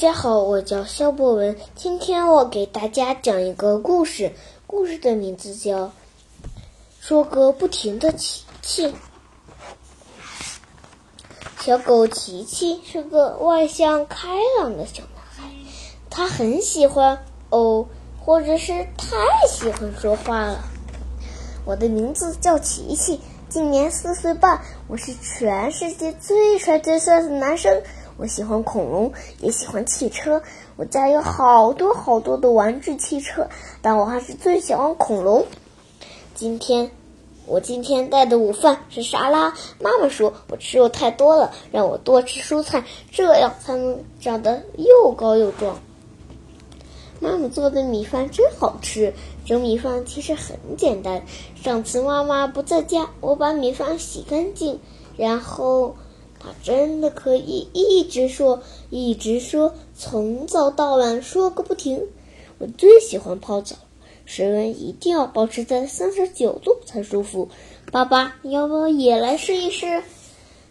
大家好，我叫肖博文。今天我给大家讲一个故事，故事的名字叫《说个不停的琪琪》。小狗琪琪是个外向开朗的小男孩，他很喜欢哦，或者是太喜欢说话了。我的名字叫琪琪，今年四岁半，我是全世界最帅最帅的男生。我喜欢恐龙，也喜欢汽车。我家有好多好多的玩具汽车，但我还是最喜欢恐龙。今天，我今天带的午饭是沙拉。妈妈说我吃肉太多了，让我多吃蔬菜，这样才能长得又高又壮。妈妈做的米饭真好吃。蒸米饭其实很简单。上次妈妈不在家，我把米饭洗干净，然后。他真的可以一直说，一直说，从早到晚说个不停。我最喜欢泡澡，水温一定要保持在三十九度才舒服。爸爸，你要不要也来试一试？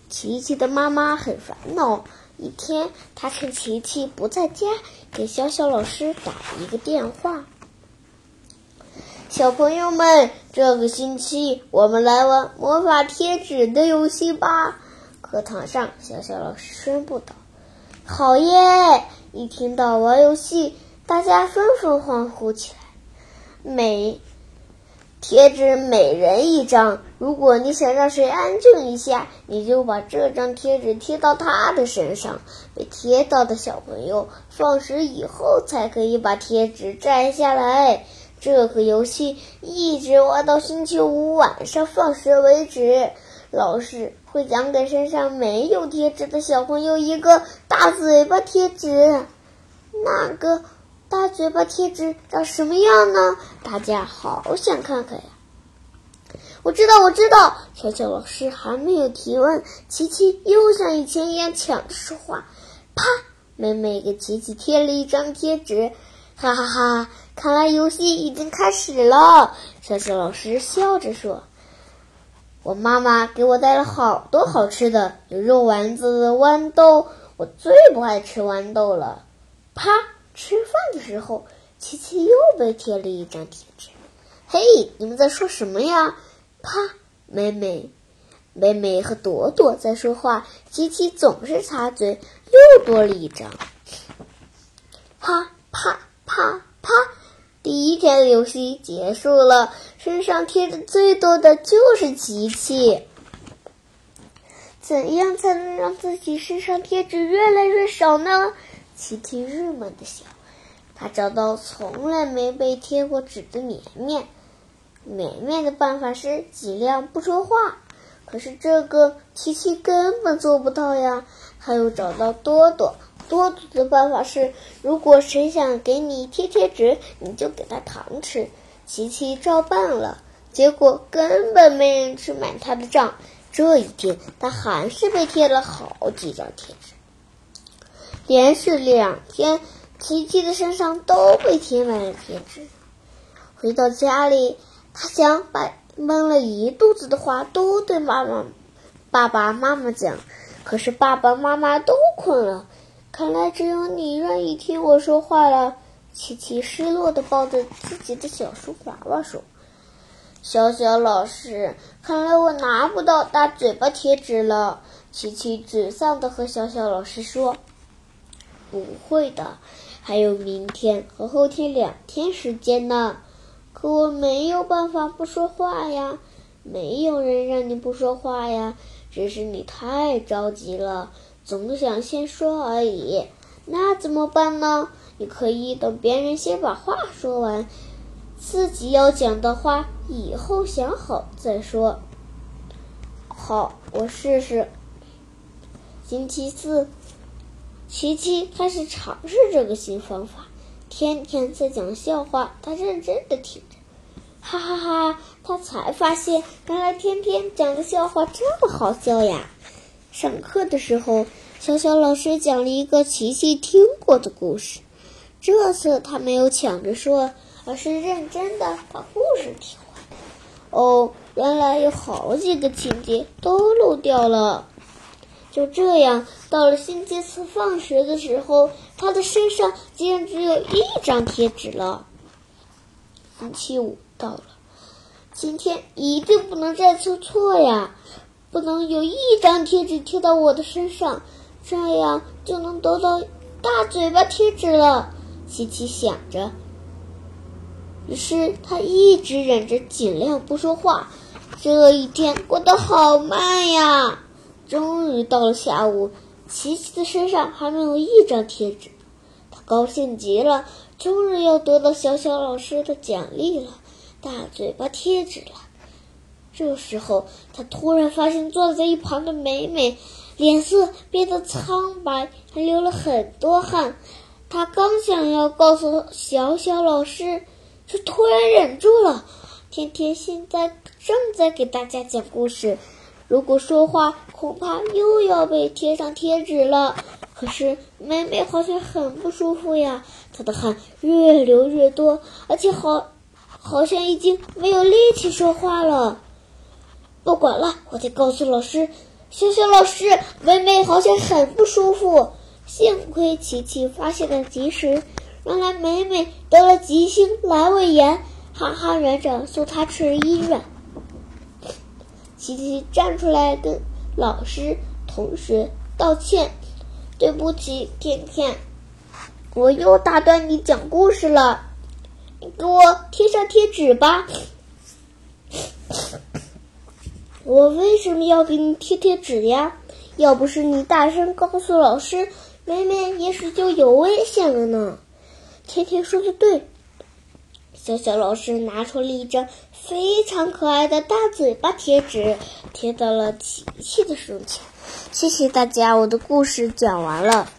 琪琪的妈妈很烦恼。一天，她趁琪琪不在家，给小小老师打一个电话：“小朋友们，这个星期我们来玩魔法贴纸的游戏吧。”课堂上，小小老师宣布道：“好耶！”一听到玩游戏，大家纷纷欢呼起来。每贴纸每人一张，如果你想让谁安静一下，你就把这张贴纸贴到他的身上。被贴到的小朋友，放学以后才可以把贴纸摘下来。这个游戏一直玩到星期五晚上放学为止。老师会奖给身上没有贴纸的小朋友一个大嘴巴贴纸。那个大嘴巴贴纸长什么样呢？大家好想看看呀！我知道，我知道。小小老师还没有提问，琪琪又像以前一样抢着说话。啪！美美给琪琪贴了一张贴纸。哈哈哈！看来游戏已经开始了。小小老师笑着说。我妈妈给我带了好多好吃的，有肉丸子、豌豆，我最不爱吃豌豆了。啪！吃饭的时候，琪琪又被贴了一张贴纸。嘿，你们在说什么呀？啪！美美、美美和朵朵在说话，琪琪总是插嘴，又多了一张。啪啪啪啪！第一天的游戏结束了。身上贴的最多的就是琪琪。怎样才能让自己身上贴纸越来越少呢？琪琪郁闷的想。他找到从来没被贴过纸的绵绵。绵绵的办法是尽量不说话，可是这个琪琪根本做不到呀。还有找到多多，多多的办法是，如果谁想给你贴贴纸，你就给他糖吃。琪琪照办了，结果根本没人去买他的账。这一天，他还是被贴了好几张贴纸。连续两天，琪琪的身上都被贴满了贴纸。回到家里，他想把闷了一肚子的话都对妈妈、爸爸妈妈讲，可是爸爸妈妈都困了。看来只有你愿意听我说话了。琪琪失落的抱着自己的小书娃娃说：“小小老师，看来我拿不到大嘴巴贴纸了。”琪琪沮丧的和小小老师说：“不会的，还有明天和后天两天时间呢。可我没有办法不说话呀，没有人让你不说话呀，只是你太着急了，总想先说而已。那怎么办呢？”你可以等别人先把话说完，自己要讲的话以后想好再说。好，我试试。星期四，琪琪开始尝试这个新方法。天天在讲笑话，他认真的听着，哈哈哈！他才发现，原来天天讲的笑话这么好笑呀。上课的时候，小小老师讲了一个琪琪听过的故事。这次他没有抢着说，而是认真的把故事听完。哦，原来有好几个情节都漏掉了。就这样，到了星期四放学的时候，他的身上竟然只有一张贴纸了。星期五到了，今天一定不能再出错呀！不能有一张贴纸贴到我的身上，这样就能得到大嘴巴贴纸了。琪琪想着，于是他一直忍着，尽量不说话。这一天过得好慢呀！终于到了下午，琪琪的身上还没有一张贴纸，他高兴极了，终于要得到小小老师的奖励了——大嘴巴贴纸了。这时候，他突然发现坐在一旁的美美脸色变得苍白，还流了很多汗。他刚想要告诉小小老师，却突然忍住了。天天现在正在给大家讲故事。如果说话，恐怕又要被贴上贴纸了。可是妹妹好像很不舒服呀，她的汗越流越多，而且好，好像已经没有力气说话了。不管了，我得告诉老师，小小老师，妹妹好像很不舒服。幸亏琪琪发现的及时，原来美美得了急性阑尾炎，哈哈园长送她去医院。琪琪站出来跟老师、同学道歉：“对不起，甜甜，我又打断你讲故事了。你给我贴上贴纸吧。我为什么要给你贴贴纸呀？要不是你大声告诉老师，妹妹也许就有危险了呢。”甜甜说的对。小小老师拿出了一张非常可爱的大嘴巴贴纸，贴到了琪琪的胸前。谢谢大家，我的故事讲完了。